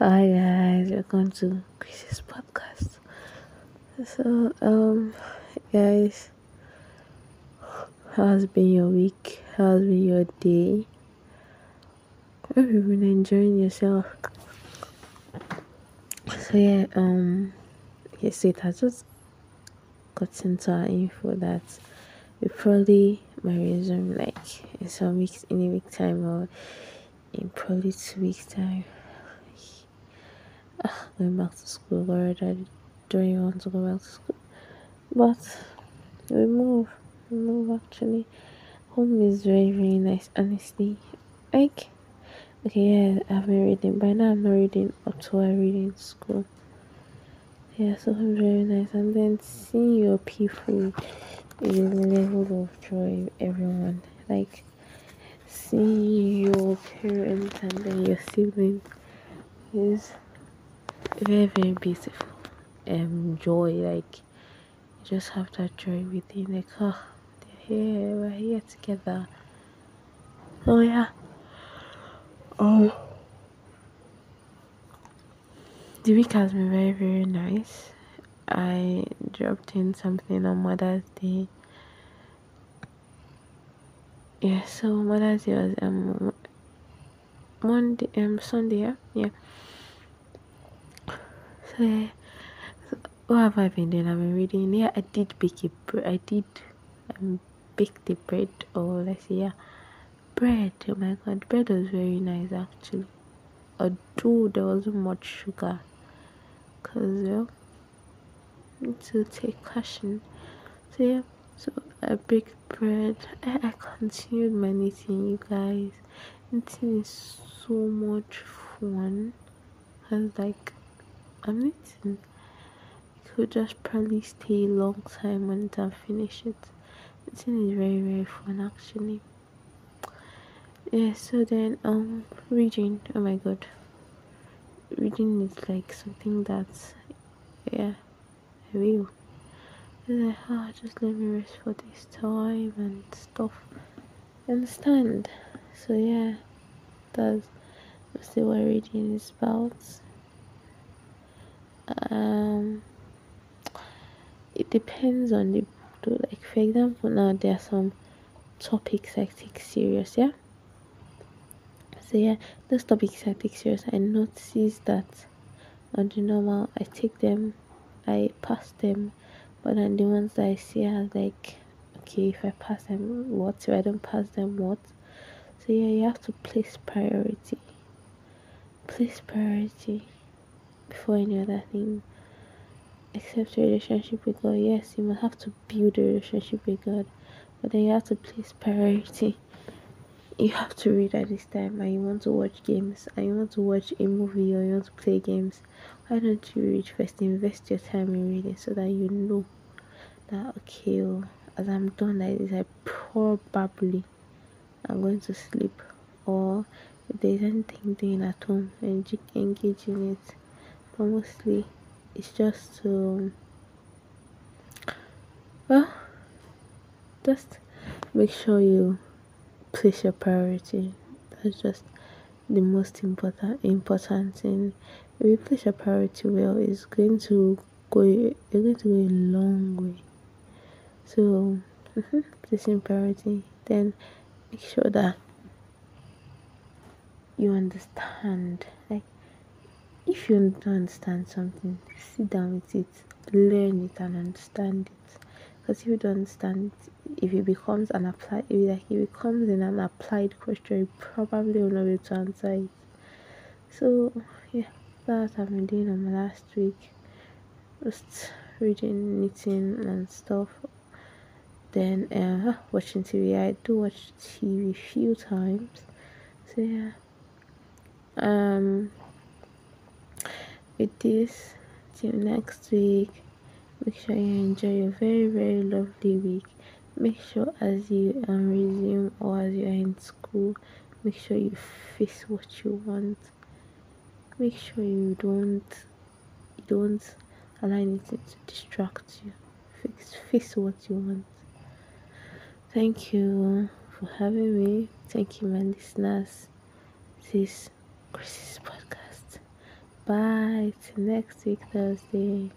Hi guys, welcome to Chris's podcast. So, um, guys, how's been your week? How's been your day? Hope you've been enjoying yourself. So yeah, um, yes, it has just got into our info that we probably might resume like in some weeks, in a week time, or in probably two weeks time. Going back to school, or I don't even want to go back to school, but we move, we move actually. Home is very very nice, honestly. Like Okay, yeah, I've been reading. By now, I'm not reading up to I read in school. Yeah, so it's very nice. And then seeing your people is a level of joy, everyone. Like, seeing your parents and then your siblings is very, very beautiful. Um, joy, like, you just have that joy within. Like, oh, they're here, we're here together. Oh, yeah. Oh. The week has been very, very nice. I dropped in something on Mother's Day. Yeah, so Mother's Day was um Monday um Sunday, yeah. yeah. So, what have I been doing? I've been reading. Yeah, I did bake a bread. I did um bake the bread or let's say yeah bread oh my god bread was very nice actually although there wasn't much sugar yeah need to take caution so yeah so i baked bread I, I continued my knitting you guys knitting is so much fun because like i'm knitting could just probably stay a long time when I finish it. Knitting is very very fun actually. Yeah so then um reading. Oh my god. Reading is like something that's yeah i will like oh, just let me rest for this time and stuff. Understand? So yeah that's mostly what reading is about um it depends on the book like for example now there are some topics i take serious yeah? So yeah those topics i take serious i notice that on the normal i take them i pass them but then the ones that i see as like okay if i pass them what? If i don't pass them what? So yeah you have to place priority. Place priority before any other thing. Except relationship with god. Yes you must have to build a relationship with god. But then you have to place priority. You have to read at this time. And you want to watch games. And you want to watch a movie or you want to play games. Why don't you read first? Invest your time in reading so that you know that okay oh, as i'm done like this i probably i'm going to sleep. Or if there's anything doing at home and engage in it but mostly it's just to well just make sure you place your priority. That's just the most important important thing. If you place your priority well, it's going to go. You're going to go a long way. So, mm-hmm, placing priority, then make sure that you understand. Like, if you don't understand something, sit down with it, learn it, and understand it. Because if you don't understand if it becomes an applied if like it becomes in an applied question you probably will not be able to answer it. So yeah that's what i've been doing on my last week. Just reading knitting and stuff. Then uh, watching tv i do watch tv few times. So yeah. Um with this till next week. Make sure you enjoy a very very lovely week. Make sure as you um, resume or as you are in school make sure you face what you want. Make sure you don't you don't allow anything to distract you. Face, face what you want. Thank you for having me. Thank you my listeners. This is chris's podcast bye. Till next week thursday